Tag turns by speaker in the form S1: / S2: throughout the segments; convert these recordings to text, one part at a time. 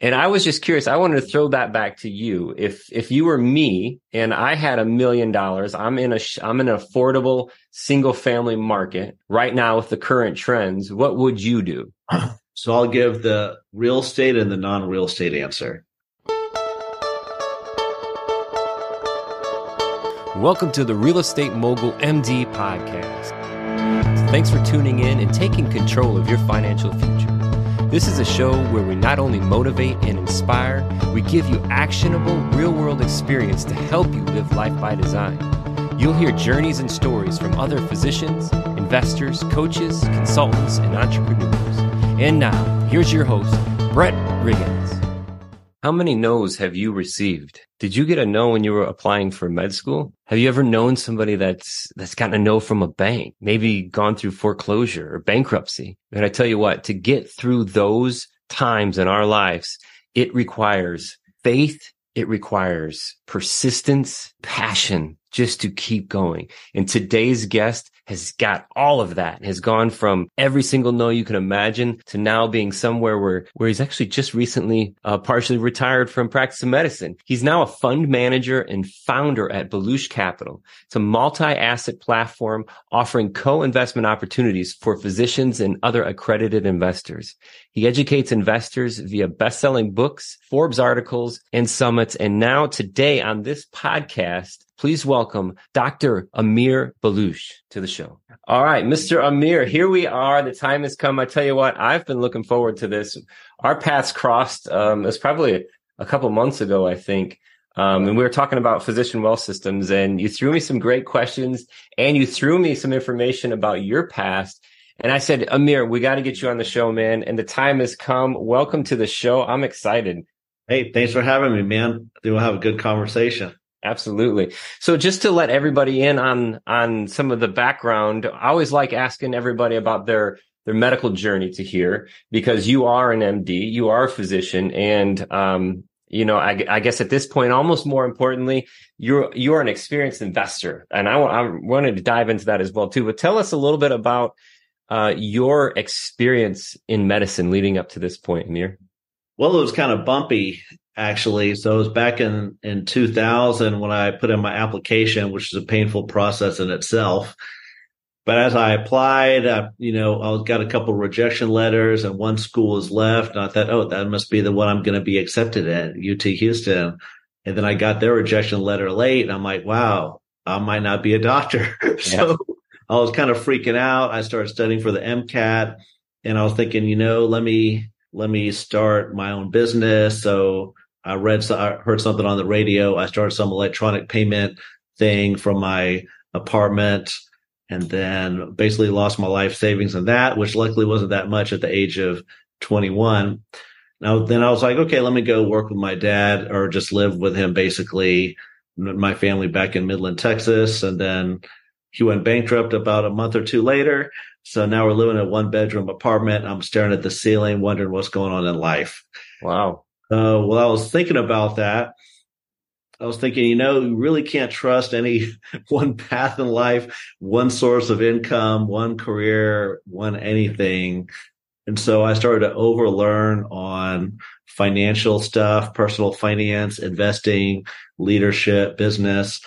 S1: And I was just curious. I wanted to throw that back to you. If if you were me and I had a million dollars, I'm in a I'm in an affordable single family market right now with the current trends. What would you do?
S2: So I'll give the real estate and the non real estate answer.
S1: Welcome to the Real Estate Mogul MD podcast. Thanks for tuning in and taking control of your financial future. This is a show where we not only motivate and inspire, we give you actionable, real world experience to help you live life by design. You'll hear journeys and stories from other physicians, investors, coaches, consultants, and entrepreneurs. And now, here's your host, Brett Riggins. How many no's have you received? Did you get a no when you were applying for med school? Have you ever known somebody that's that's gotten a no from a bank? Maybe gone through foreclosure or bankruptcy? And I tell you what, to get through those times in our lives, it requires faith, it requires persistence, passion just to keep going. And today's guest has got all of that, has gone from every single no you can imagine to now being somewhere where, where he's actually just recently uh, partially retired from practice of medicine. He's now a fund manager and founder at Baluch Capital. It's a multi-asset platform offering co-investment opportunities for physicians and other accredited investors. He educates investors via best-selling books, Forbes articles, and summits. And now today on this podcast, please welcome Dr. Amir Baluch to the show. All right, Mr. Amir, here we are. The time has come. I tell you what, I've been looking forward to this. Our paths crossed. Um, it was probably a, couple months ago, I think. Um, and we were talking about physician wealth systems and you threw me some great questions and you threw me some information about your past. And I said, Amir, we got to get you on the show, man. And the time has come. Welcome to the show. I'm excited.
S2: Hey, thanks for having me, man. We'll have a good conversation.
S1: Absolutely. So just to let everybody in on on some of the background, I always like asking everybody about their their medical journey to hear because you are an MD, you are a physician, and um, you know, I, I, guess at this point, almost more importantly, you're you're an experienced investor, and I, I wanted to dive into that as well too. But tell us a little bit about uh, your experience in medicine leading up to this point, Amir.
S2: Well, it was kind of bumpy actually. So it was back in, in 2000 when I put in my application, which is a painful process in itself. But as I applied, uh, you know, I got a couple rejection letters and one school was left. And I thought, oh, that must be the one I'm going to be accepted at UT Houston. And then I got their rejection letter late and I'm like, wow, I might not be a doctor. so yeah. I was kind of freaking out. I started studying for the MCAT and I was thinking, you know, let me, let me start my own business. So I read, I heard something on the radio. I started some electronic payment thing from my apartment and then basically lost my life savings in that, which luckily wasn't that much at the age of 21. Now, then I was like, okay, let me go work with my dad or just live with him, basically, my family back in Midland, Texas. And then he went bankrupt about a month or two later. So now we're living in a one bedroom apartment. I'm staring at the ceiling, wondering what's going on in life.
S1: Wow.
S2: Uh, well, I was thinking about that. I was thinking, you know, you really can't trust any one path in life, one source of income, one career, one anything. And so I started to overlearn on financial stuff, personal finance, investing, leadership, business.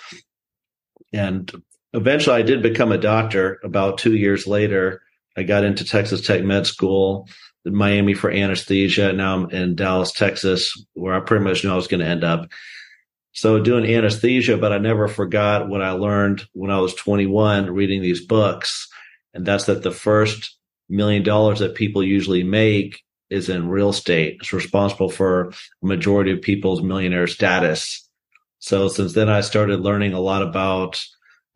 S2: And eventually I did become a doctor about two years later. I got into Texas Tech Med School Miami for anesthesia. Now I'm in Dallas, Texas, where I pretty much knew I was going to end up. So doing anesthesia, but I never forgot what I learned when I was 21 reading these books. And that's that the first million dollars that people usually make is in real estate. It's responsible for a majority of people's millionaire status. So since then, I started learning a lot about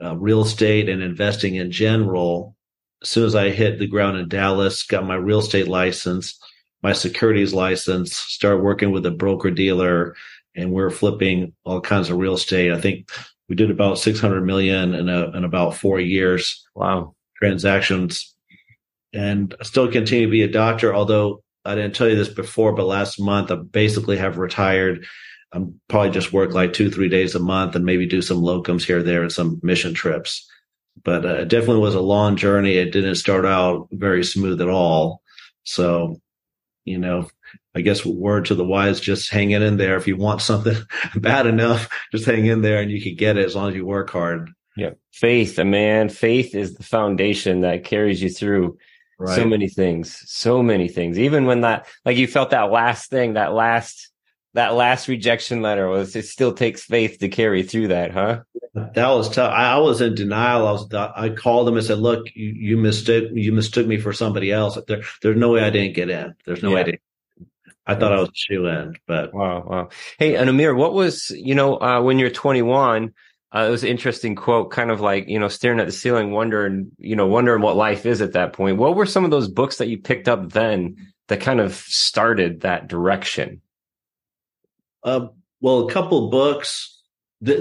S2: uh, real estate and investing in general as soon as I hit the ground in Dallas, got my real estate license, my securities license, started working with a broker dealer, and we're flipping all kinds of real estate. I think we did about 600 million in, a, in about four years.
S1: Wow.
S2: Transactions. And I still continue to be a doctor, although I didn't tell you this before, but last month I basically have retired. I'm probably just work like two, three days a month and maybe do some locums here, there, and some mission trips but uh, it definitely was a long journey. It didn't start out very smooth at all. So, you know, I guess word to the wise, just hang it in there. If you want something bad enough, just hang in there and you can get it as long as you work hard.
S1: Yeah. Faith, a man. Faith is the foundation that carries you through right. so many things, so many things. Even when that, like you felt that last thing, that last, that last rejection letter was, it still takes faith to carry through that, huh?
S2: That was tough. I, I was in denial. I was, I called them and said, look, you, you mistook, you mistook me for somebody else. There, there's no way I didn't get in. There's no yeah. way I didn't I thought I was shoe in, but
S1: wow, wow. Hey, and Amir, what was you know uh, when you're 21? Uh, it was an interesting quote, kind of like you know staring at the ceiling, wondering you know wondering what life is at that point. What were some of those books that you picked up then that kind of started that direction?
S2: Uh, well, a couple books.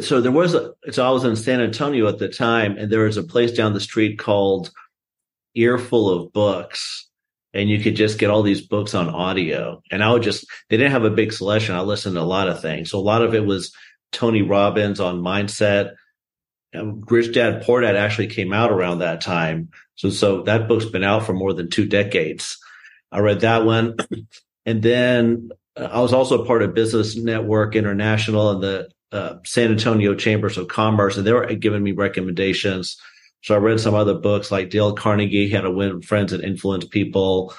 S2: So there was a. So I was in San Antonio at the time, and there was a place down the street called Earful of Books and you could just get all these books on audio. And I would just, they didn't have a big selection. I listened to a lot of things. So a lot of it was Tony Robbins on mindset. Rich Dad Poor Dad actually came out around that time. So, so that book's been out for more than two decades. I read that one. and then I was also part of Business Network International and the uh, San Antonio Chambers of Commerce, and they were giving me recommendations so I read some other books like Dale Carnegie, How to Win Friends and Influence People,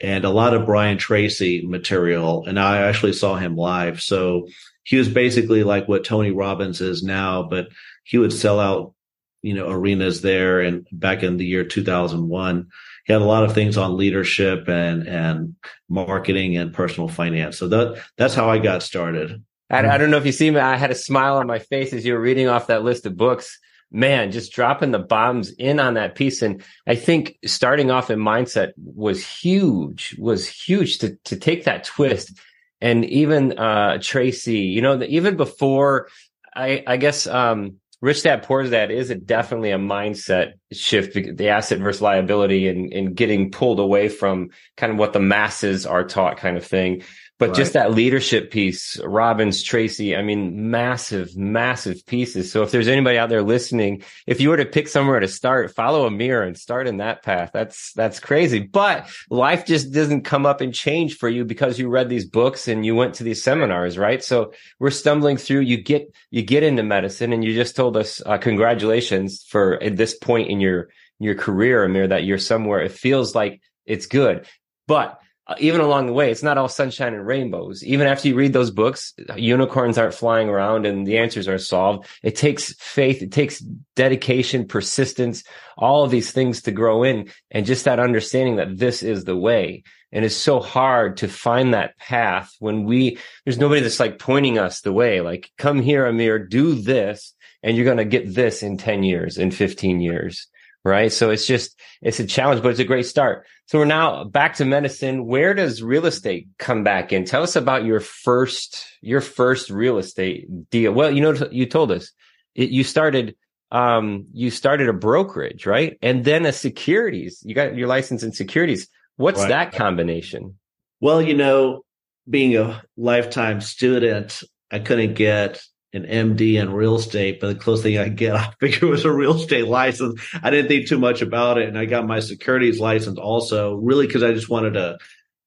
S2: and a lot of Brian Tracy material. And I actually saw him live. So he was basically like what Tony Robbins is now, but he would sell out, you know, arenas there. And back in the year 2001, he had a lot of things on leadership and, and marketing and personal finance. So that, that's how I got started.
S1: I, I don't know if you see me. I had a smile on my face as you were reading off that list of books man, just dropping the bombs in on that piece. And I think starting off in mindset was huge, was huge to, to take that twist. And even, uh, Tracy, you know, even before I, I guess, um, Rich Dad Poor Dad is a, definitely a mindset shift, the asset versus liability and, and getting pulled away from kind of what the masses are taught kind of thing. But right. just that leadership piece, Robbins, Tracy, I mean, massive, massive pieces. So if there's anybody out there listening, if you were to pick somewhere to start, follow Amir and start in that path. That's, that's crazy. But life just doesn't come up and change for you because you read these books and you went to these seminars, right? So we're stumbling through, you get, you get into medicine and you just told us, uh, congratulations for at this point in your, your career, Amir, that you're somewhere. It feels like it's good, but Uh, even along the way, it's not all sunshine and rainbows. Even after you read those books, unicorns aren't flying around and the answers are solved. It takes faith. It takes dedication, persistence, all of these things to grow in and just that understanding that this is the way. And it's so hard to find that path when we, there's nobody that's like pointing us the way, like, come here, Amir, do this, and you're going to get this in 10 years, in 15 years right? So it's just, it's a challenge, but it's a great start. So we're now back to medicine. Where does real estate come back in? Tell us about your first, your first real estate deal. Well, you know, you told us it, you started, um, you started a brokerage, right? And then a securities. You got your license in securities. What's right. that combination?
S2: Well, you know, being a lifetime student, I couldn't get an MD in real estate, but the closest thing I get, I figured it was a real estate license. I didn't think too much about it. And I got my securities license also really because I just wanted to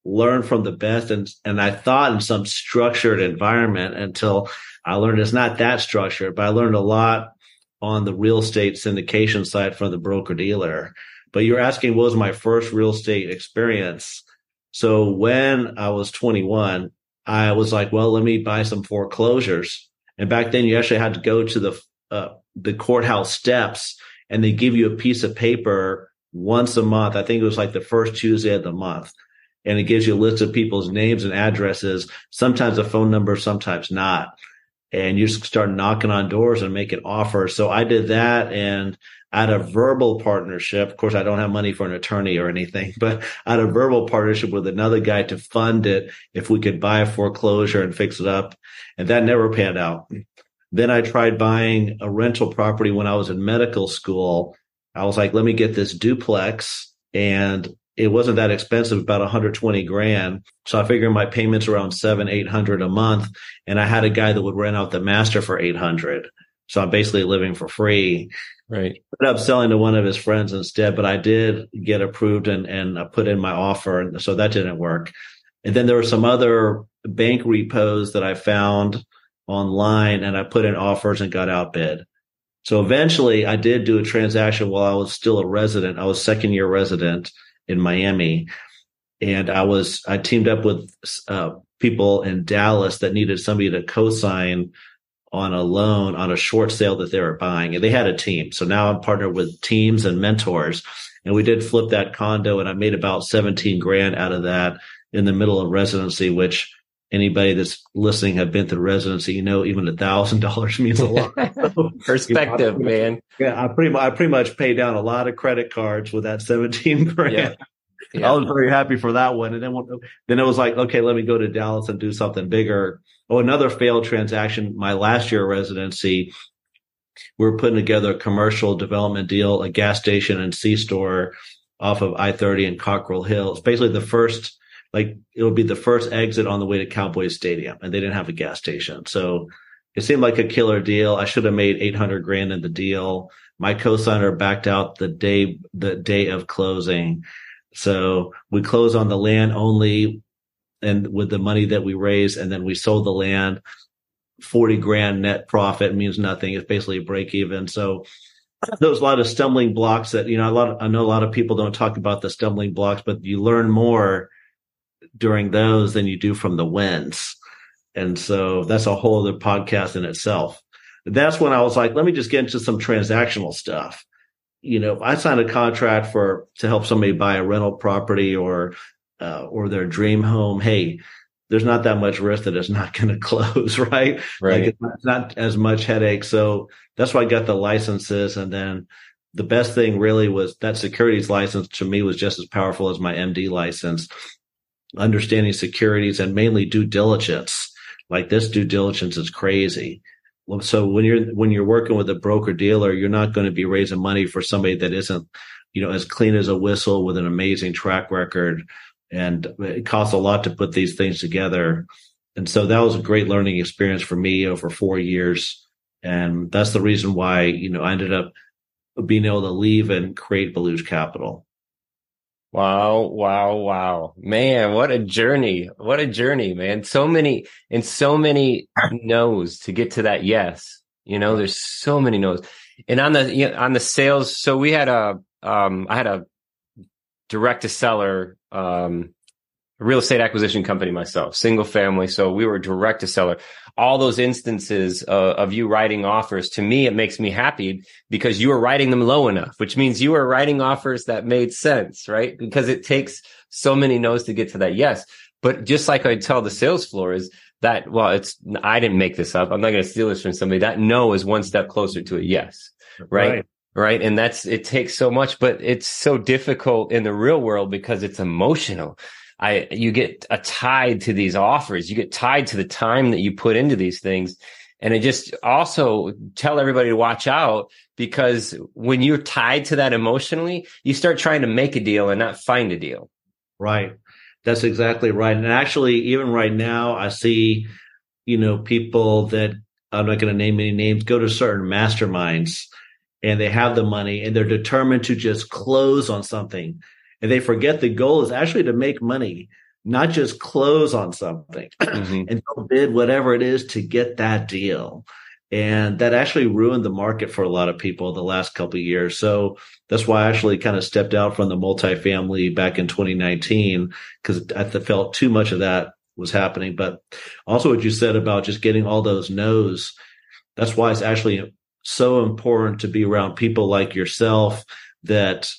S2: learn from the best. And, and I thought in some structured environment until I learned it's not that structured, but I learned a lot on the real estate syndication side from the broker dealer. But you're asking what was my first real estate experience? So when I was 21, I was like, well, let me buy some foreclosures and back then, you actually had to go to the uh, the courthouse steps, and they give you a piece of paper once a month. I think it was like the first Tuesday of the month, and it gives you a list of people's names and addresses. Sometimes a phone number, sometimes not. And you just start knocking on doors and making offers. So I did that, and at a verbal partnership. Of course, I don't have money for an attorney or anything, but at a verbal partnership with another guy to fund it if we could buy a foreclosure and fix it up. And that never panned out. Then I tried buying a rental property when I was in medical school. I was like, let me get this duplex. And it wasn't that expensive, about 120 grand. So I figured my payments around seven, 800 a month. And I had a guy that would rent out the master for 800. So I'm basically living for free.
S1: Right.
S2: Ended up selling to one of his friends instead, but I did get approved and, and I put in my offer. And so that didn't work. And then there were some other bank repos that I found online and I put in offers and got outbid. So eventually I did do a transaction while I was still a resident. I was second year resident in Miami and I was, I teamed up with uh, people in Dallas that needed somebody to co-sign on a loan on a short sale that they were buying and they had a team. So now I'm partnered with teams and mentors and we did flip that condo and I made about 17 grand out of that in the middle of residency, which anybody that's listening have been through residency, you know, even a thousand dollars means a lot.
S1: Perspective, you know, man.
S2: Yeah, I pretty much I pretty much paid down a lot of credit cards with that seventeen grand. Yeah. Yeah. I was very happy for that one, and then then it was like, okay, let me go to Dallas and do something bigger. Oh, another failed transaction. My last year residency, we are putting together a commercial development deal, a gas station and C store off of I thirty in Cockrell Hill. It's basically the first like it'll be the first exit on the way to Cowboys Stadium, and they didn't have a gas station. So it seemed like a killer deal. I should have made 800 grand in the deal. My co-signer backed out the day, the day of closing. So we closed on the land only and with the money that we raised, and then we sold the land. 40 grand net profit means nothing. It's basically a break even. So there's a lot of stumbling blocks that, you know, a lot of, I know a lot of people don't talk about the stumbling blocks, but you learn more during those than you do from the wins. And so that's a whole other podcast in itself. That's when I was like, let me just get into some transactional stuff. You know, I signed a contract for to help somebody buy a rental property or uh, or their dream home. Hey, there's not that much risk that it's not going to close, right?
S1: Right.
S2: Like it's not, it's not as much headache. So that's why I got the licenses, and then the best thing really was that securities license to me was just as powerful as my MD license understanding securities and mainly due diligence. Like this due diligence is crazy. So when you're when you're working with a broker dealer, you're not going to be raising money for somebody that isn't, you know, as clean as a whistle with an amazing track record. And it costs a lot to put these things together. And so that was a great learning experience for me over four years. And that's the reason why, you know, I ended up being able to leave and create Baluch Capital.
S1: Wow, wow, wow. Man, what a journey. What a journey, man. So many and so many no's to get to that yes. You know, there's so many no's. And on the on the sales, so we had a um I had a direct to seller um real estate acquisition company myself, single family. So we were direct to seller all those instances uh, of you writing offers, to me, it makes me happy because you were writing them low enough, which means you were writing offers that made sense, right? Because it takes so many no's to get to that yes. But just like I tell the sales floor is that, well, it's, I didn't make this up. I'm not going to steal this from somebody. That no is one step closer to a yes, right? right? Right. And that's, it takes so much, but it's so difficult in the real world because it's emotional. I you get a tied to these offers. You get tied to the time that you put into these things. And I just also tell everybody to watch out because when you're tied to that emotionally, you start trying to make a deal and not find a deal.
S2: Right. That's exactly right. And actually, even right now, I see, you know, people that I'm not going to name any names go to certain masterminds and they have the money and they're determined to just close on something and they forget the goal is actually to make money, not just close on something mm-hmm. and bid whatever it is to get that deal. And that actually ruined the market for a lot of people the last couple of years. So that's why I actually kind of stepped out from the multifamily back in 2019 because I felt too much of that was happening. But also what you said about just getting all those no's, that's why it's actually so important to be around people like yourself that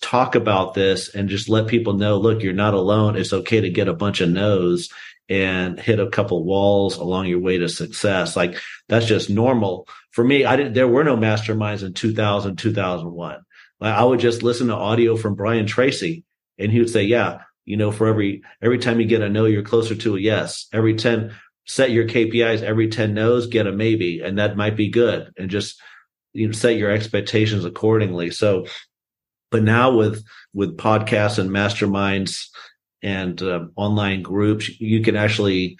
S2: talk about this and just let people know, look, you're not alone. It's okay to get a bunch of no's and hit a couple walls along your way to success. Like that's just normal. For me, I didn't, there were no masterminds in 2000, 2001. Like I would just listen to audio from Brian Tracy and he would say, yeah, you know, for every, every time you get a no, you're closer to a yes. Every 10, set your KPIs, every 10 no's, get a maybe. And that might be good. And just, you know, set your expectations accordingly. So but now with with podcasts and masterminds and uh, online groups, you can actually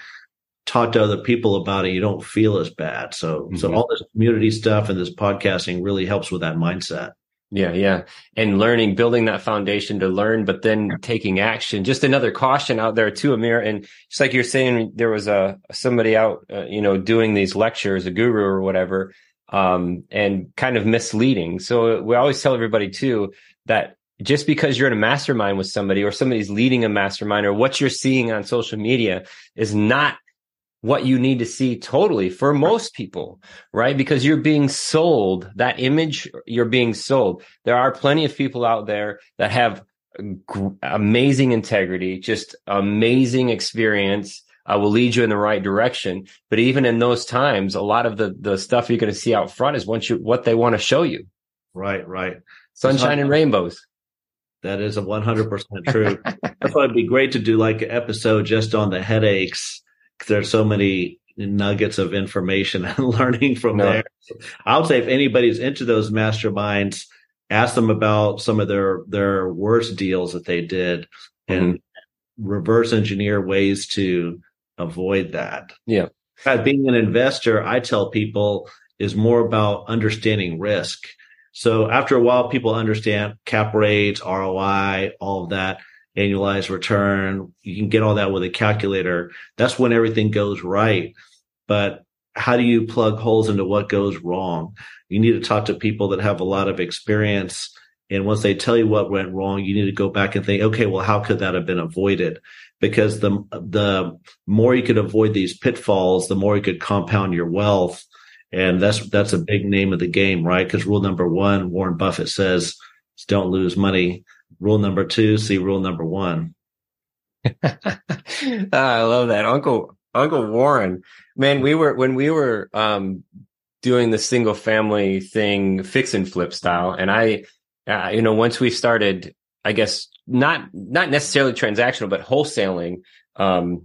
S2: talk to other people about it. You don't feel as bad. So mm-hmm. so all this community stuff and this podcasting really helps with that mindset.
S1: Yeah, yeah. And learning, building that foundation to learn, but then taking action. Just another caution out there too, Amir. And just like you're saying, there was a somebody out, uh, you know, doing these lectures, a guru or whatever, um, and kind of misleading. So we always tell everybody too that just because you're in a mastermind with somebody or somebody's leading a mastermind or what you're seeing on social media is not what you need to see totally for most people, right? Because you're being sold that image, you're being sold. There are plenty of people out there that have amazing integrity, just amazing experience. Uh, will lead you in the right direction. But even in those times, a lot of the, the stuff you're going to see out front is what you, what they want to show you.
S2: Right, right.
S1: Sunshine and rainbows.
S2: That is a 100% true. I thought it'd be great to do like an episode just on the headaches there's so many nuggets of information and learning from no. there. I would say if anybody's into those masterminds, ask them about some of their their worst deals that they did and mm-hmm. reverse engineer ways to avoid that.
S1: Yeah.
S2: Being an investor, I tell people is more about understanding risk. So after a while, people understand cap rates, ROI, all of that annualized return. You can get all that with a calculator. That's when everything goes right. But how do you plug holes into what goes wrong? You need to talk to people that have a lot of experience. And once they tell you what went wrong, you need to go back and think, okay, well, how could that have been avoided? Because the, the more you could avoid these pitfalls, the more you could compound your wealth. And that's, that's a big name of the game, right? Because rule number one, Warren Buffett says, don't lose money rule number two, see rule number one.
S1: Ah, I love that. Uncle Uncle Warren. Man, we were when we were um doing the single family thing fix and flip style and I uh, you know once we started I guess not not necessarily transactional but wholesaling um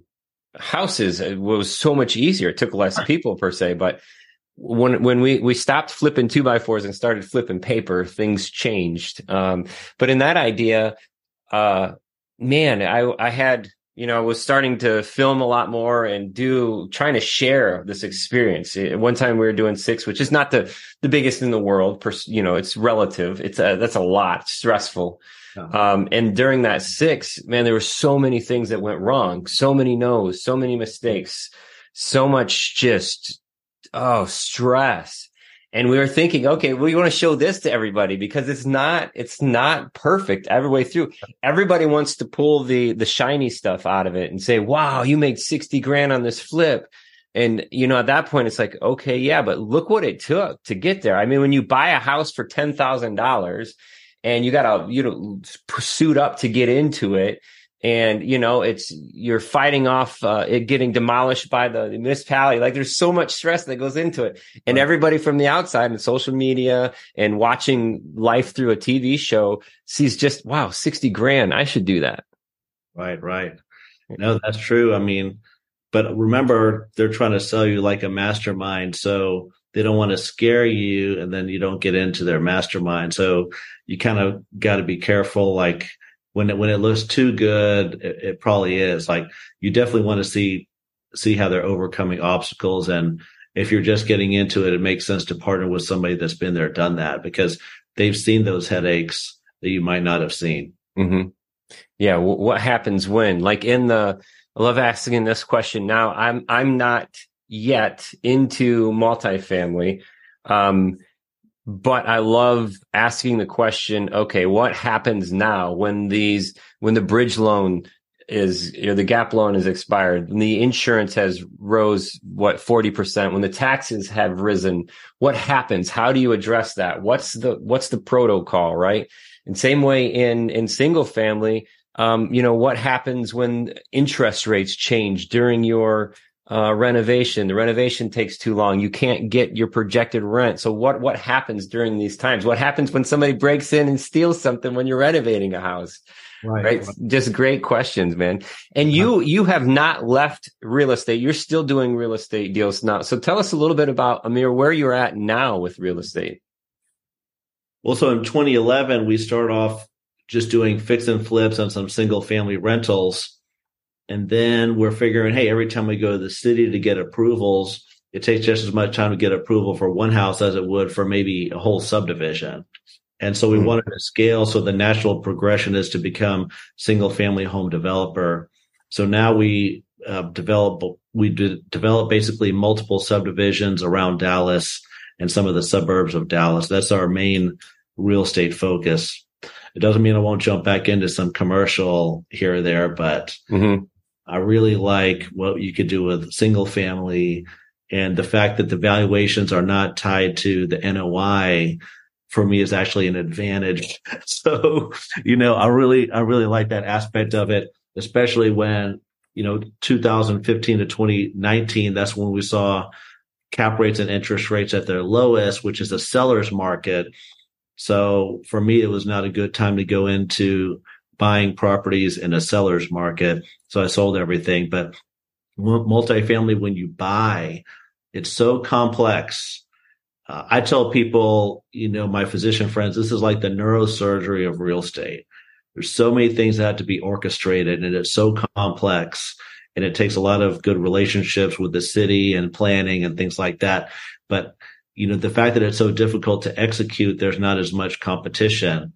S1: houses it was so much easier it took less people per se but when when we we stopped flipping two by fours and started flipping paper, things changed. Um, but in that idea, uh, man, I I had you know I was starting to film a lot more and do trying to share this experience. At one time we were doing six, which is not the the biggest in the world. Per, you know, it's relative. It's a, that's a lot stressful. Um, and during that six, man, there were so many things that went wrong, so many no's, so many mistakes, so much just oh, stress. And we were thinking, okay, we want to show this to everybody because it's not, it's not perfect every way through. Everybody wants to pull the, the shiny stuff out of it and say, wow, you made 60 grand on this flip. And, you know, at that point, it's like, okay, yeah, but look what it took to get there. I mean, when you buy a house for $10,000 and you got to, you know, suit up to get into it, and you know it's you're fighting off uh, it getting demolished by the municipality. Like there's so much stress that goes into it. And right. everybody from the outside and social media and watching life through a tv show sees just wow 60 grand. I should do that.
S2: Right right. No that's true. I mean but remember they're trying to sell you like a mastermind so they don't want to scare you and then you don't get into their mastermind. So you kind of got to be careful like when it when it looks too good, it, it probably is. Like you definitely want to see see how they're overcoming obstacles and if you're just getting into it, it makes sense to partner with somebody that's been there, done that, because they've seen those headaches that you might not have seen.
S1: Mm-hmm. Yeah. W- what happens when, like in the, I love asking this question now. I'm, I'm not yet into multifamily. Um, but I love asking the question, okay, what happens now when these, when the bridge loan is, you know, the gap loan is expired and the insurance has rose, what, 40%, when the taxes have risen, what happens? How do you address that? What's the, what's the protocol, right? And same way in, in single family, um, you know, what happens when interest rates change during your, uh, renovation. The renovation takes too long. You can't get your projected rent. So what, what happens during these times? What happens when somebody breaks in and steals something when you're renovating a house? Right. right? Just great questions, man. And you, you have not left real estate. You're still doing real estate deals now. So tell us a little bit about Amir, where you're at now with real estate.
S2: Well, so in 2011, we started off just doing fix and flips on some single family rentals and then we're figuring, hey, every time we go to the city to get approvals, it takes just as much time to get approval for one house as it would for maybe a whole subdivision. And so we mm-hmm. wanted to scale. So the natural progression is to become single family home developer. So now we uh, develop, we develop basically multiple subdivisions around Dallas and some of the suburbs of Dallas. That's our main real estate focus. It doesn't mean I won't jump back into some commercial here or there, but mm-hmm. I really like what you could do with single family and the fact that the valuations are not tied to the NOI for me is actually an advantage. So, you know, I really, I really like that aspect of it, especially when, you know, 2015 to 2019, that's when we saw cap rates and interest rates at their lowest, which is a seller's market. So for me, it was not a good time to go into buying properties in a seller's market. So I sold everything. But multifamily, when you buy, it's so complex. Uh, I tell people, you know, my physician friends, this is like the neurosurgery of real estate. There's so many things that have to be orchestrated and it's so complex and it takes a lot of good relationships with the city and planning and things like that. But, you know, the fact that it's so difficult to execute, there's not as much competition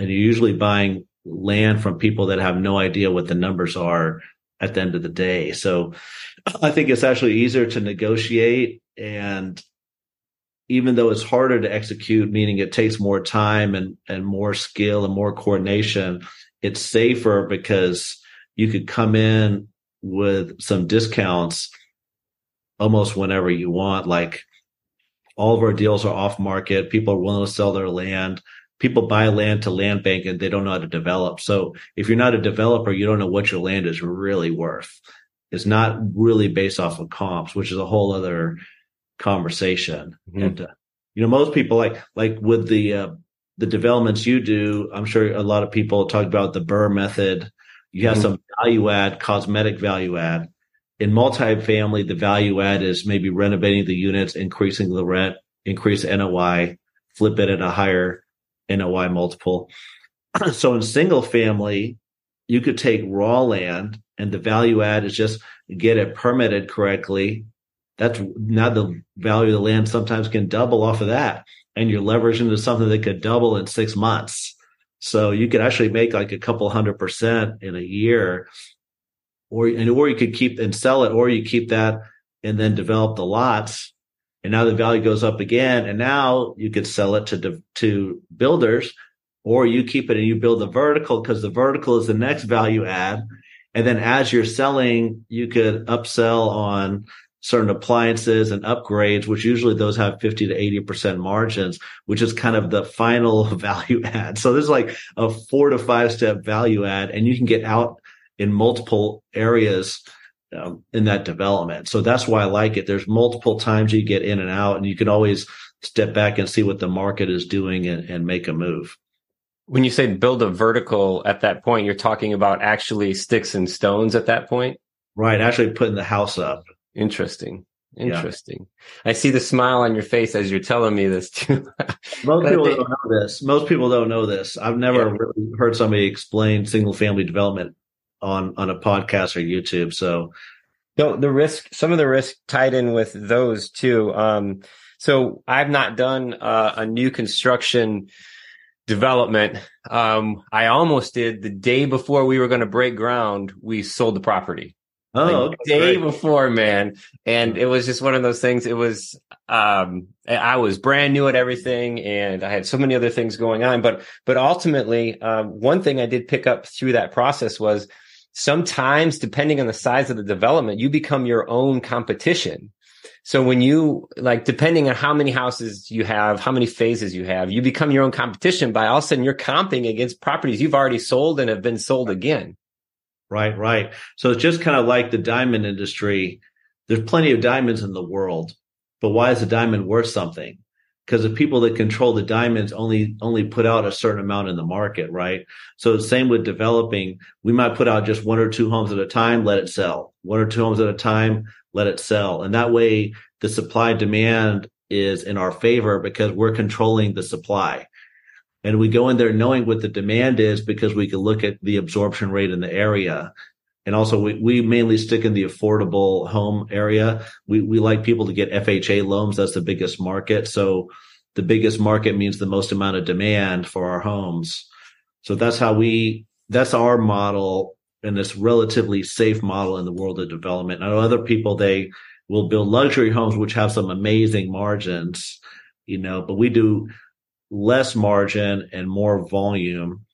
S2: and you're usually buying land from people that have no idea what the numbers are at the end of the day. So I think it's actually easier to negotiate and even though it's harder to execute, meaning it takes more time and, and more skill and more coordination, it's safer because you could come in with some discounts almost whenever you want. Like all of our deals are off market. People are willing to sell their land. People buy land to land bank and they don't know how to develop. So if you're not a developer, you don't know what your land is really worth. It's not really based off of comps, which is a whole other conversation. Mm-hmm. And, uh, you know, most people like, like with the, uh, the developments you do, I'm sure a lot of people talk about the BRRRR method you have mm-hmm. some value add, cosmetic value add. In multifamily, the value add is maybe renovating the units, increasing the rent, increase NOI, flip it at a higher NOI multiple. so in single family, you could take raw land and the value add is just get it permitted correctly. That's now the value of the land sometimes can double off of that. And you're leveraging into something that could double in six months. So you could actually make like a couple hundred percent in a year, or and or you could keep and sell it, or you keep that and then develop the lots, and now the value goes up again, and now you could sell it to to builders, or you keep it and you build the vertical because the vertical is the next value add, and then as you're selling, you could upsell on certain appliances and upgrades, which usually those have 50 to 80% margins, which is kind of the final value add. So there's like a four to five step value add and you can get out in multiple areas um, in that development. So that's why I like it. There's multiple times you get in and out and you can always step back and see what the market is doing and, and make a move.
S1: When you say build a vertical at that point, you're talking about actually sticks and stones at that point?
S2: Right. Actually putting the house up.
S1: Interesting. Interesting. Yeah. I see the smile on your face as you're telling me this too.
S2: Most people don't know this. Most people don't know this. I've never yeah. really heard somebody explain single family development on on a podcast or YouTube. So
S1: the the risk, some of the risk tied in with those too. Um, so I've not done uh, a new construction development. Um, I almost did the day before we were going to break ground. We sold the property. Oh, like day great. before, man. And it was just one of those things. It was, um, I was brand new at everything and I had so many other things going on. But, but ultimately, um, one thing I did pick up through that process was sometimes depending on the size of the development, you become your own competition. So when you like, depending on how many houses you have, how many phases you have, you become your own competition by all of a sudden you're comping against properties you've already sold and have been sold again.
S2: Right, right. So it's just kind of like the diamond industry. There's plenty of diamonds in the world, but why is a diamond worth something? Because the people that control the diamonds only only put out a certain amount in the market, right? So same with developing. We might put out just one or two homes at a time, let it sell. One or two homes at a time, let it sell. And that way the supply demand is in our favor because we're controlling the supply. And we go in there knowing what the demand is because we can look at the absorption rate in the area. And also we, we mainly stick in the affordable home area. We, we like people to get FHA loans. That's the biggest market. So the biggest market means the most amount of demand for our homes. So that's how we, that's our model and this relatively safe model in the world of development. I know other people, they will build luxury homes, which have some amazing margins, you know, but we do less margin and more volume.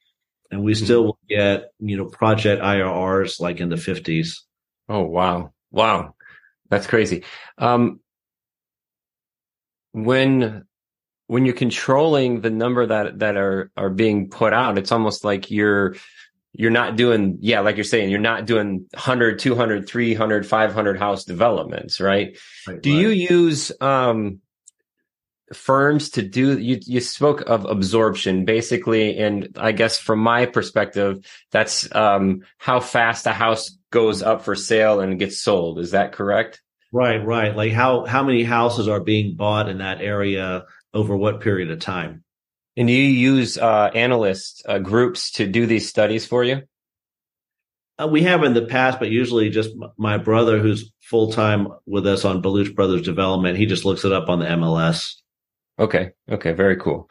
S2: And we still mm-hmm. will get, you know, project IRRs like in the 50s.
S1: Oh, wow. Wow. That's crazy. Um, when when you're controlling the number that that are are being put out it's almost like you're you're not doing yeah like you're saying you're not doing 100 200 300 500 house developments right, right do right. you use um firms to do you you spoke of absorption. Basically and i guess from my perspective that's um how fast a house goes up for sale and gets sold. Is that correct?
S2: Right right. Like how how many houses are being bought in that area over what period of time?
S1: And do you use uh analyst uh, groups to do these studies for you?
S2: Uh, we have in the past, but usually just my brother, who's full time with us on Baluch Brothers Development, he just looks it up on the MLS.
S1: Okay. Okay. Very cool.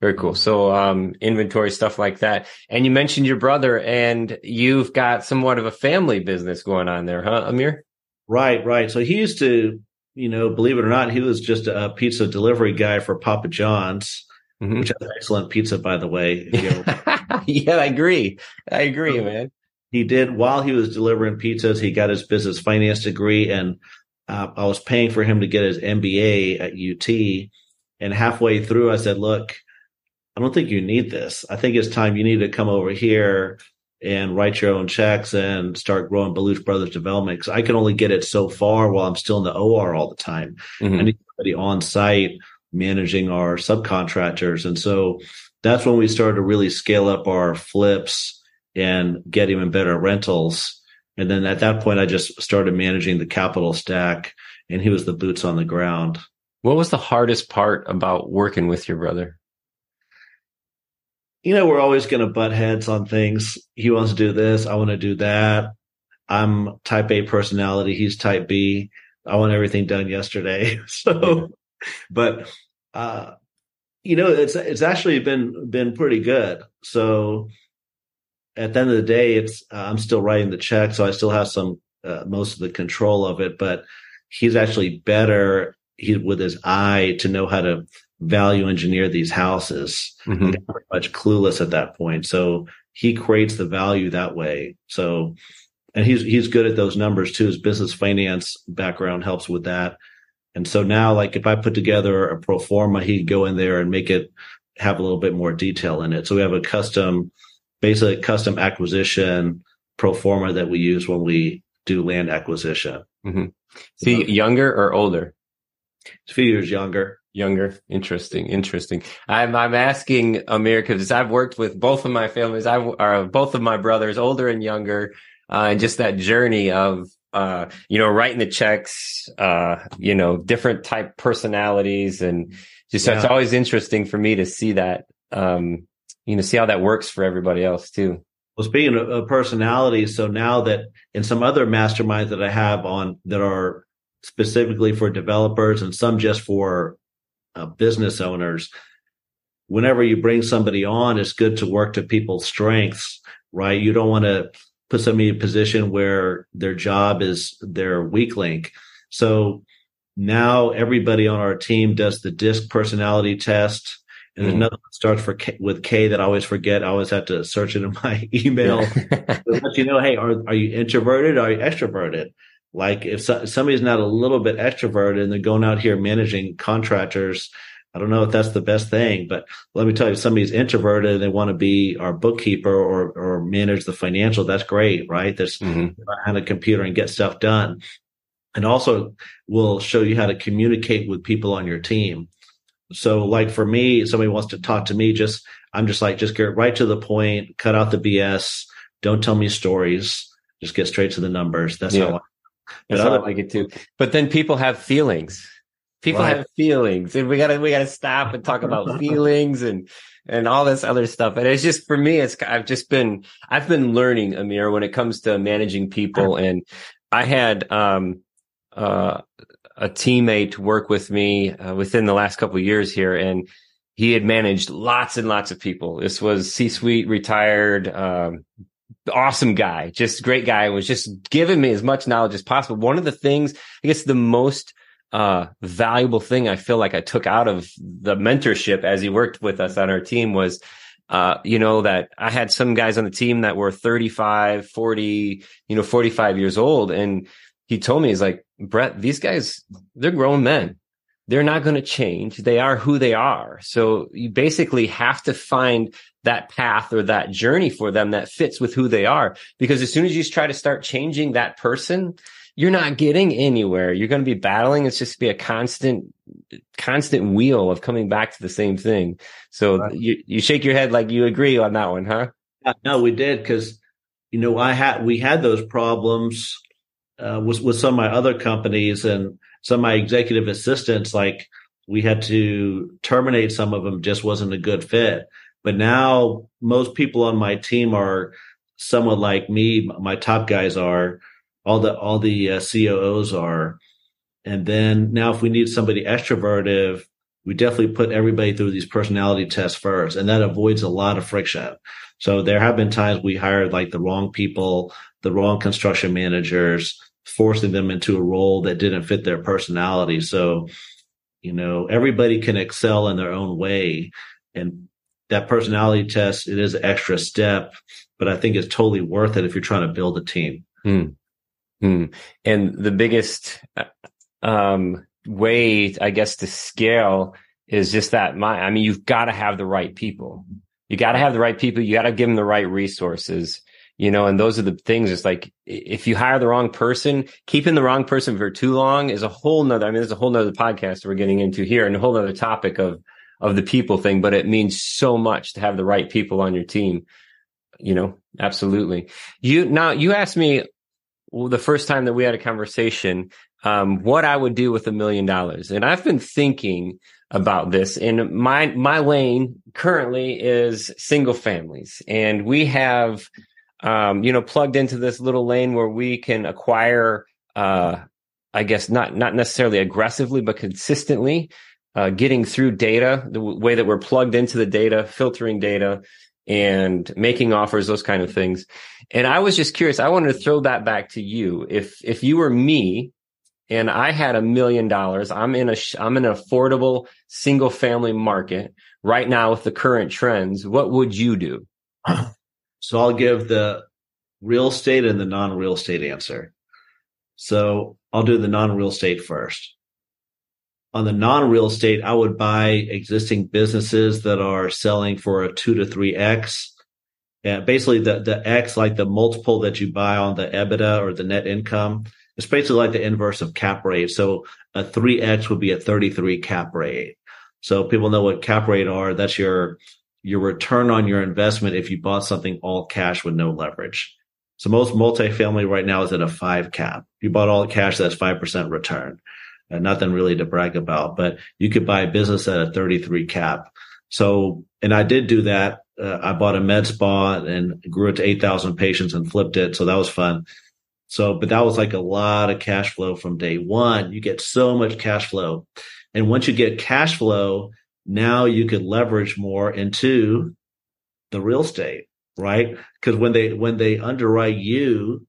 S1: Very cool. So, um, inventory stuff like that. And you mentioned your brother and you've got somewhat of a family business going on there, huh, Amir?
S2: Right. Right. So he used to, you know, believe it or not, he was just a pizza delivery guy for Papa John's, mm-hmm. which has excellent pizza, by the way.
S1: yeah, I agree. I agree, so man.
S2: He did while he was delivering pizzas. He got his business finance degree and uh, I was paying for him to get his MBA at UT and halfway through, I said, look, I don't think you need this. I think it's time you need to come over here and write your own checks and start growing Baluch Brothers Development because I can only get it so far while I'm still in the OR all the time. Mm-hmm. I need somebody on site managing our subcontractors. And so that's when we started to really scale up our flips and get even better rentals. And then at that point, I just started managing the capital stack and he was the boots on the ground.
S1: What was the hardest part about working with your brother?
S2: You know, we're always going to butt heads on things. He wants to do this. I want to do that. I'm type A personality. He's type B. I want everything done yesterday. so, but, uh, you know, it's, it's actually been, been pretty good. So at the end of the day, it's, uh, I'm still writing the check. So I still have some, uh, most of the control of it, but he's actually better he with his eye to know how to value engineer these houses. Mm-hmm. Pretty much clueless at that point. So he creates the value that way. So, and he's he's good at those numbers too. His business finance background helps with that. And so now, like if I put together a pro forma, he'd go in there and make it have a little bit more detail in it. So we have a custom, basically custom acquisition pro forma that we use when we do land acquisition.
S1: Mm-hmm. See, younger or older?
S2: A few years younger.
S1: Younger, interesting, interesting. I'm I'm asking Amir because I've worked with both of my families. I are both of my brothers, older and younger, uh, and just that journey of uh, you know writing the checks, uh, you know, different type personalities, and just yeah. it's always interesting for me to see that, um, you know, see how that works for everybody else too.
S2: Well, speaking of personalities, so now that in some other masterminds that I have on that are specifically for developers and some just for uh, business owners. Whenever you bring somebody on, it's good to work to people's strengths, right? You don't want to put somebody in a position where their job is their weak link. So now everybody on our team does the DISC personality test. And mm. another one starts for K, with K that I always forget. I always have to search it in my email to let you know, hey, are, are you introverted? Or are you extroverted? Like if so, somebody's not a little bit extroverted and they're going out here managing contractors, I don't know if that's the best thing, but let me tell you, if somebody's introverted and they want to be our bookkeeper or, or manage the financial, that's great, right? There's mm-hmm. behind a computer and get stuff done. And also will show you how to communicate with people on your team. So like for me, somebody wants to talk to me, just, I'm just like, just get right to the point, cut out the BS. Don't tell me stories. Just get straight to the numbers. That's yeah. how I
S1: that's how I like it too. But then people have feelings. People right. have feelings, and we gotta we gotta stop and talk about feelings and and all this other stuff. And it's just for me, it's I've just been I've been learning Amir when it comes to managing people. And I had um uh a teammate work with me uh, within the last couple of years here, and he had managed lots and lots of people. This was C-suite, retired, um, awesome guy, just great guy. Was just giving me as much knowledge as possible. One of the things, I guess, the most uh, valuable thing I feel like I took out of the mentorship as he worked with us on our team was, uh, you know, that I had some guys on the team that were 35, 40, you know, 45 years old. And he told me, he's like, Brett, these guys, they're grown men. They're not going to change. They are who they are. So you basically have to find that path or that journey for them that fits with who they are. Because as soon as you try to start changing that person, you're not getting anywhere. You're going to be battling. It's just be a constant, constant wheel of coming back to the same thing. So right. you, you shake your head like you agree on that one, huh?
S2: No, we did. Cause, you know, I had, we had those problems, uh, with, with some of my other companies and some of my executive assistants. Like we had to terminate some of them just wasn't a good fit. But now most people on my team are somewhat like me. My top guys are, all the all the uh, COOs are. And then now, if we need somebody extroverted, we definitely put everybody through these personality tests first, and that avoids a lot of friction. So there have been times we hired like the wrong people, the wrong construction managers, forcing them into a role that didn't fit their personality. So, you know, everybody can excel in their own way. And that personality test, it is an extra step, but I think it's totally worth it if you're trying to build a team.
S1: Hmm. Hmm. And the biggest uh, um, way, I guess, to scale is just that. My, I mean, you've got to have the right people. You got to have the right people. You got to give them the right resources. You know, and those are the things. It's like if you hire the wrong person, keeping the wrong person for too long is a whole nother. I mean, there's a whole nother podcast we're getting into here, and a whole nother topic of of the people thing. But it means so much to have the right people on your team. You know, absolutely. You now you asked me the first time that we had a conversation, um, what I would do with a million dollars. And I've been thinking about this and my, my lane currently is single families and we have, um, you know, plugged into this little lane where we can acquire, uh, I guess not, not necessarily aggressively, but consistently, uh, getting through data, the way that we're plugged into the data, filtering data, and making offers, those kind of things. And I was just curious. I wanted to throw that back to you. If if you were me and I had a million dollars, I'm in a I'm in an affordable single family market right now with the current trends. What would you do?
S2: So I'll give the real estate and the non real estate answer. So I'll do the non real estate first on the non-real estate, I would buy existing businesses that are selling for a two to three X. And basically the, the X, like the multiple that you buy on the EBITDA or the net income, it's basically like the inverse of cap rate. So a three X would be a 33 cap rate. So people know what cap rate are. That's your, your return on your investment if you bought something all cash with no leverage. So most multifamily right now is at a five cap. If you bought all cash, that's 5% return uh, nothing really to brag about, but you could buy a business at a 33 cap. So, and I did do that. Uh, I bought a med spa and grew it to 8,000 patients and flipped it. So that was fun. So, but that was like a lot of cash flow from day one. You get so much cash flow. And once you get cash flow, now you could leverage more into the real estate, right? Because when they, when they underwrite you,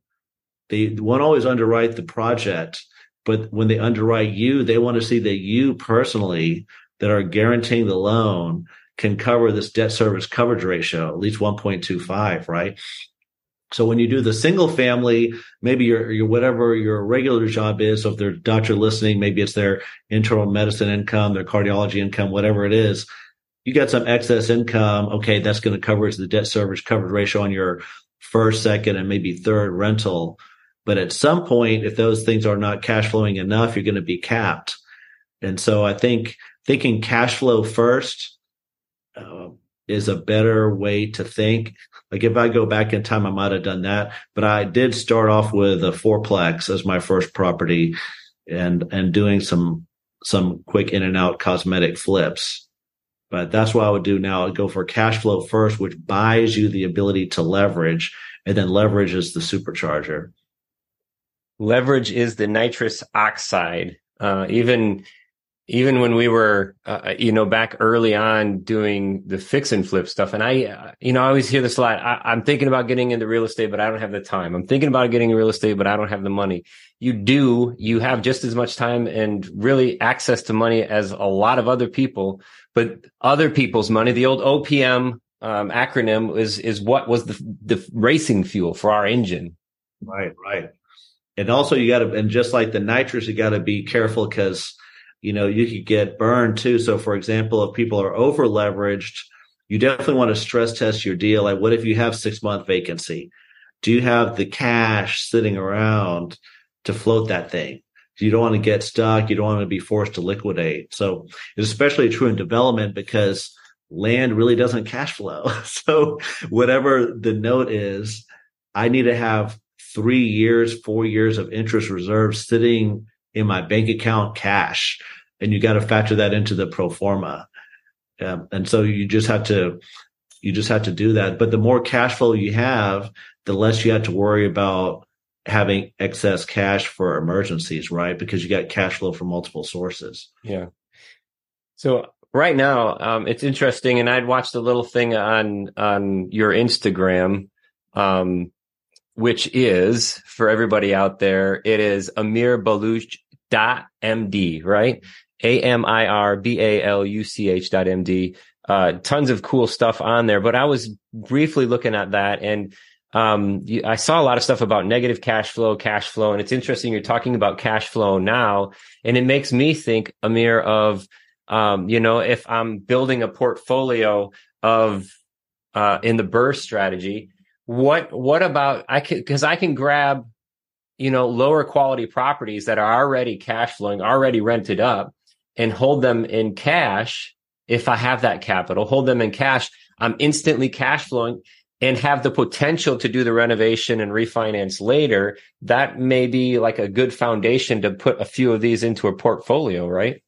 S2: they won't always underwrite the project but when they underwrite you, they want to see that you personally that are guaranteeing the loan can cover this debt service coverage ratio, at least 1.25, right? So when you do the single family, maybe your, your whatever your regular job is, so if they're doctor listening, maybe it's their internal medicine income, their cardiology income, whatever it is, you got some excess income. Okay, that's going to cover the debt service coverage ratio on your first, second, and maybe third rental. But at some point, if those things are not cash flowing enough, you're going to be capped. And so I think thinking cash flow first uh, is a better way to think. Like if I go back in time, I might have done that. But I did start off with a fourplex as my first property and, and doing some, some quick in and out cosmetic flips. But that's what I would do now. I'd go for cash flow first, which buys you the ability to leverage and then leverage is the supercharger
S1: leverage is the nitrous oxide Uh, even even when we were, uh, you know, back early on doing the fix and flip stuff. And I, uh, you know, I always hear this a lot. I, am thinking about getting into real estate, but I don't have the time. I'm thinking about getting in real estate, but I don't have the money. You do, you have just as much time and really access to money as a lot of other people, but other people's money, the old OPM um, acronym is, is what was the, the racing fuel for our engine.
S2: Right, right. And also you got to, and just like the nitrous, you got to be careful because you know, you could get burned too. So for example, if people are over leveraged, you definitely want to stress test your deal. Like what if you have six month vacancy? Do you have the cash sitting around to float that thing? You don't want to get stuck. You don't want to be forced to liquidate. So it's especially true in development because land really doesn't cash flow. So whatever the note is, I need to have three years, four years of interest reserves sitting in my bank account cash and you got to factor that into the pro forma. Um, and so you just have to, you just have to do that. But the more cash flow you have, the less you have to worry about having excess cash for emergencies, right? Because you got cash flow from multiple sources.
S1: Yeah. So right now, um, it's interesting, and I'd watched a little thing on on your Instagram, um, which is for everybody out there. It is Amir Baluch dot MD, right? A M I R B A L U C H dot MD. Uh, tons of cool stuff on there, but I was briefly looking at that and um, I saw a lot of stuff about negative cash flow, cash flow, and it's interesting you're talking about cash flow now, and it makes me think, Amir, of um, you know, if I'm building a portfolio of uh, in the BRRRR strategy, what what about I can because I can grab you know, lower quality properties that are already cash flowing, already rented up and hold them in cash. If I have that capital, hold them in cash, I'm instantly cash flowing and have the potential to do the renovation and refinance later. That may be like a good foundation to put a few of these into a portfolio, right?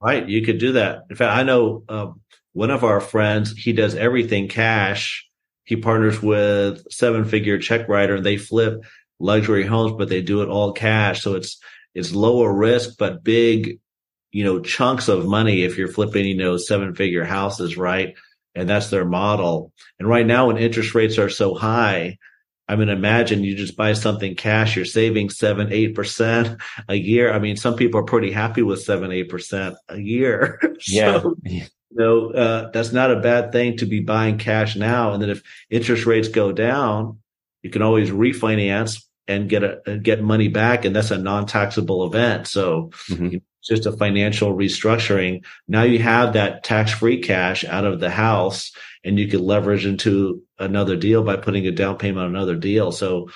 S2: Right. You could do that. In fact, I know um, one of our friends, he does everything cash. He partners with seven figure check writer and they flip luxury homes, but they do it all cash. So it's, it's lower risk, but big, you know, chunks of money if you're flipping, you know, seven figure houses, right? And that's their model. And right now when interest rates are so high, I mean, imagine you just buy something cash, you're saving seven, eight percent a year. I mean, some people are pretty happy with seven, eight percent a year.
S1: Yeah. so,
S2: you know, uh, that's not a bad thing to be buying cash now. And then if interest rates go down, you can always refinance and get a get money back, and that's a non-taxable event. So mm-hmm. you know, it's just a financial restructuring. Now you have that tax-free cash out of the house, and you can leverage into another deal by putting a down payment on another deal. So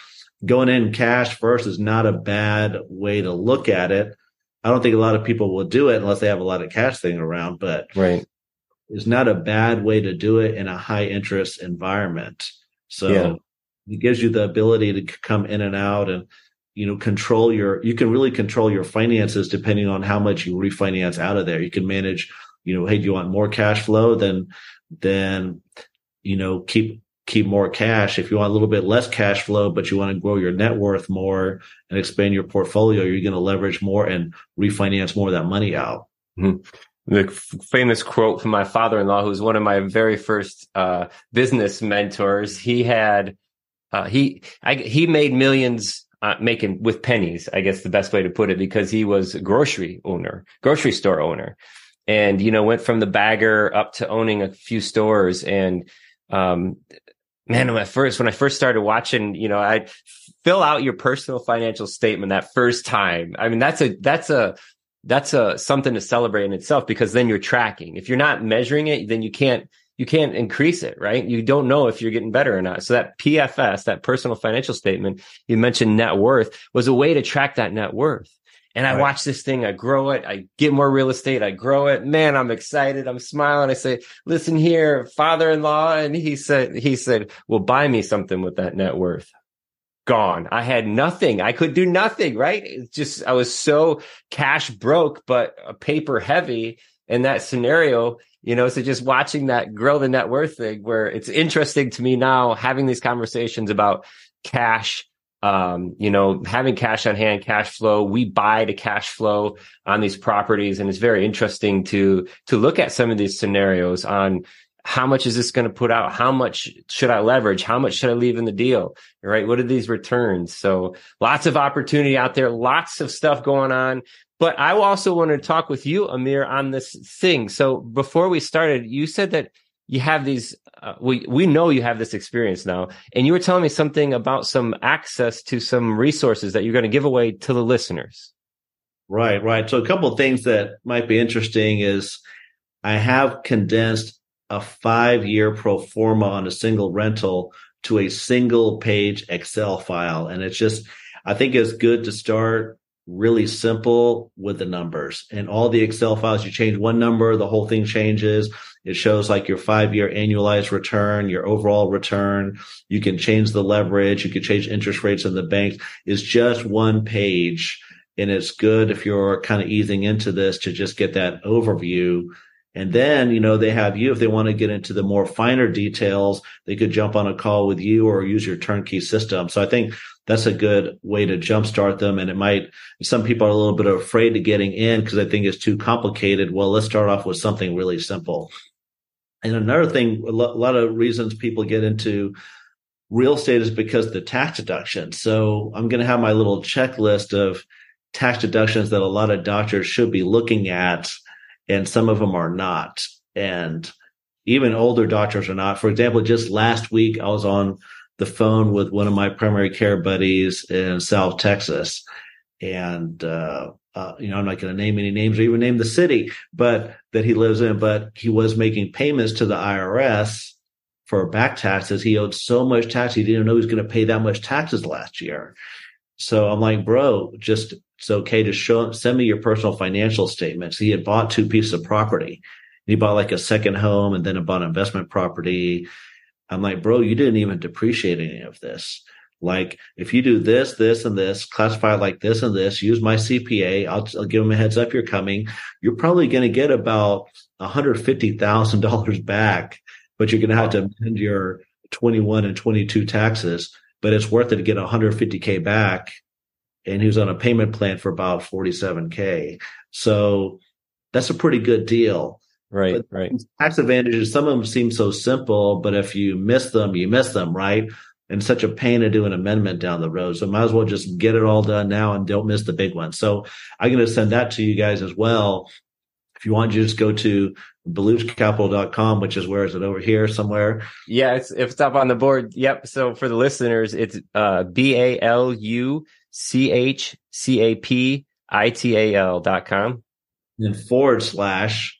S2: going in cash first is not a bad way to look at it. I don't think a lot of people will do it unless they have a lot of cash thing around, but
S1: right.
S2: It's not a bad way to do it in a high interest environment. So yeah. it gives you the ability to come in and out and you know control your you can really control your finances depending on how much you refinance out of there. You can manage you know hey do you want more cash flow? Then then you know keep keep more cash. If you want a little bit less cash flow but you want to grow your net worth more and expand your portfolio you're going to leverage more and refinance more of that money out.
S1: Mm-hmm the famous quote from my father-in-law, who was one of my very first uh, business mentors. He had uh, he I, he made millions uh, making with pennies. I guess the best way to put it because he was a grocery owner, grocery store owner, and you know went from the bagger up to owning a few stores. And um, man, when I first when I first started watching, you know, I fill out your personal financial statement that first time. I mean, that's a that's a that's a something to celebrate in itself because then you're tracking. If you're not measuring it, then you can't you can't increase it, right? You don't know if you're getting better or not. So that PFS, that personal financial statement, you mentioned net worth was a way to track that net worth. And I right. watch this thing, I grow it, I get more real estate, I grow it. Man, I'm excited. I'm smiling. I say, listen here, father-in-law. And he said, he said, well, buy me something with that net worth. Gone. I had nothing. I could do nothing, right? It's just, I was so cash broke, but paper heavy in that scenario you know so just watching that grow the net worth thing where it's interesting to me now having these conversations about cash um, you know, having cash on hand, cash flow. We buy to cash flow on these properties, and it's very interesting to to look at some of these scenarios on how much is this going to put out? How much should I leverage? How much should I leave in the deal? Right? What are these returns? So lots of opportunity out there, lots of stuff going on. But I also want to talk with you, Amir, on this thing. So before we started, you said that you have these uh, we we know you have this experience now and you were telling me something about some access to some resources that you're going to give away to the listeners
S2: right right so a couple of things that might be interesting is i have condensed a five year pro forma on a single rental to a single page excel file and it's just i think it's good to start really simple with the numbers and all the excel files you change one number the whole thing changes it shows like your five year annualized return, your overall return. You can change the leverage. You can change interest rates in the banks. It's just one page. And it's good if you're kind of easing into this to just get that overview. And then, you know, they have you if they want to get into the more finer details, they could jump on a call with you or use your turnkey system. So I think that's a good way to jumpstart them. And it might, some people are a little bit afraid of getting in because they think it's too complicated. Well, let's start off with something really simple. And another thing, a lot of reasons people get into real estate is because the tax deduction. So I'm going to have my little checklist of tax deductions that a lot of doctors should be looking at, and some of them are not. And even older doctors are not. For example, just last week, I was on the phone with one of my primary care buddies in South Texas. And uh, uh, you know, I'm not going to name any names or even name the city, but that he lives in, but he was making payments to the IRS for back taxes. He owed so much tax. He didn't know he was going to pay that much taxes last year. So I'm like, bro, just it's okay to show, send me your personal financial statements. He had bought two pieces of property. He bought like a second home and then bought an investment property. I'm like, bro, you didn't even depreciate any of this. Like if you do this, this, and this, classify it like this and this, use my CPA. I'll, I'll give them a heads up. You're coming. You're probably going to get about $150,000 back, but you're going to have to amend your 21 and 22 taxes. But it's worth it to get 150k back. And he was on a payment plan for about 47k. So that's a pretty good deal.
S1: Right, but right.
S2: Tax advantages, some of them seem so simple, but if you miss them, you miss them, right? and such a pain to do an amendment down the road. So might as well just get it all done now and don't miss the big one. So I'm going to send that to you guys as well. If you want, you just go to baluchcapital.com, which is where is it over here somewhere?
S1: Yeah, it's, if it's up on the board. Yep. So for the listeners, it's uh, B A L U C H C A P I T A L dot com.
S2: And forward slash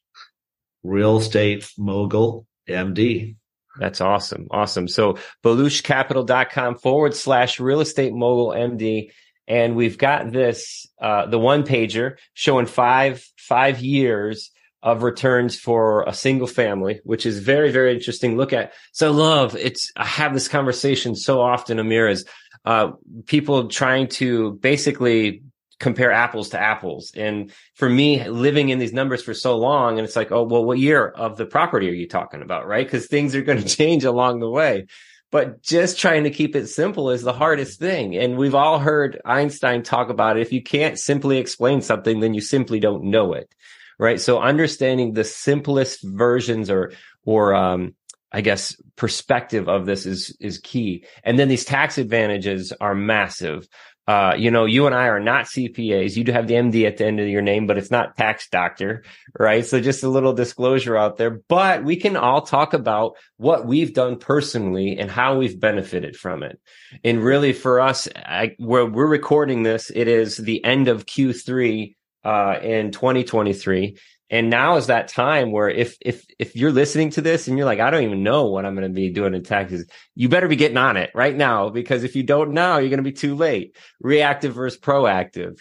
S2: real estate mogul MD.
S1: That's awesome. Awesome. So baluchcapital.com forward slash real estate mogul MD. And we've got this, uh, the one pager showing five, five years of returns for a single family, which is very, very interesting. Look at, so love, it's, I have this conversation so often, Amir, is, uh, people trying to basically compare apples to apples. And for me, living in these numbers for so long, and it's like, oh, well, what year of the property are you talking about? Right. Cause things are going to change along the way. But just trying to keep it simple is the hardest thing. And we've all heard Einstein talk about it. If you can't simply explain something, then you simply don't know it. Right. So understanding the simplest versions or, or, um, I guess perspective of this is is key. And then these tax advantages are massive uh, you know, you and I are not CPAs. You do have the MD at the end of your name, but it's not tax doctor, right? So just a little disclosure out there, but we can all talk about what we've done personally and how we've benefited from it. And really for us, I, where we're recording this, it is the end of Q3, uh, in 2023. And now is that time where if if if you're listening to this and you're like, I don't even know what I'm going to be doing in taxes, you better be getting on it right now because if you don't now, you're going to be too late. Reactive versus proactive.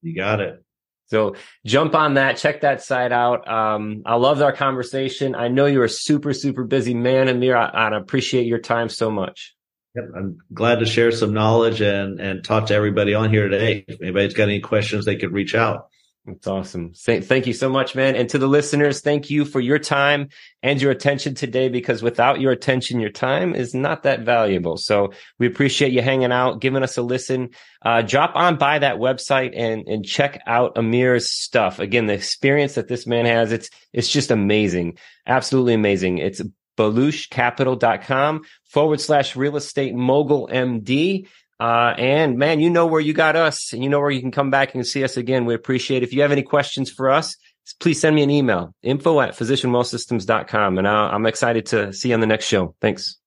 S2: You got it.
S1: So jump on that, check that site out. Um, I loved our conversation. I know you're a super, super busy man, Amir. I, I appreciate your time so much.
S2: Yep, I'm glad to share some knowledge and and talk to everybody on here today. If anybody's got any questions, they could reach out.
S1: That's awesome. Thank you so much, man. And to the listeners, thank you for your time and your attention today, because without your attention, your time is not that valuable. So we appreciate you hanging out, giving us a listen. Uh, drop on by that website and, and check out Amir's stuff. Again, the experience that this man has, it's, it's just amazing. Absolutely amazing. It's baluchcapital.com forward slash real estate mogul MD. Uh, and man, you know where you got us and you know where you can come back and see us again. We appreciate it. If you have any questions for us, please send me an email, info at physicianwealthsystems.com. And uh, I'm excited to see you on the next show. Thanks.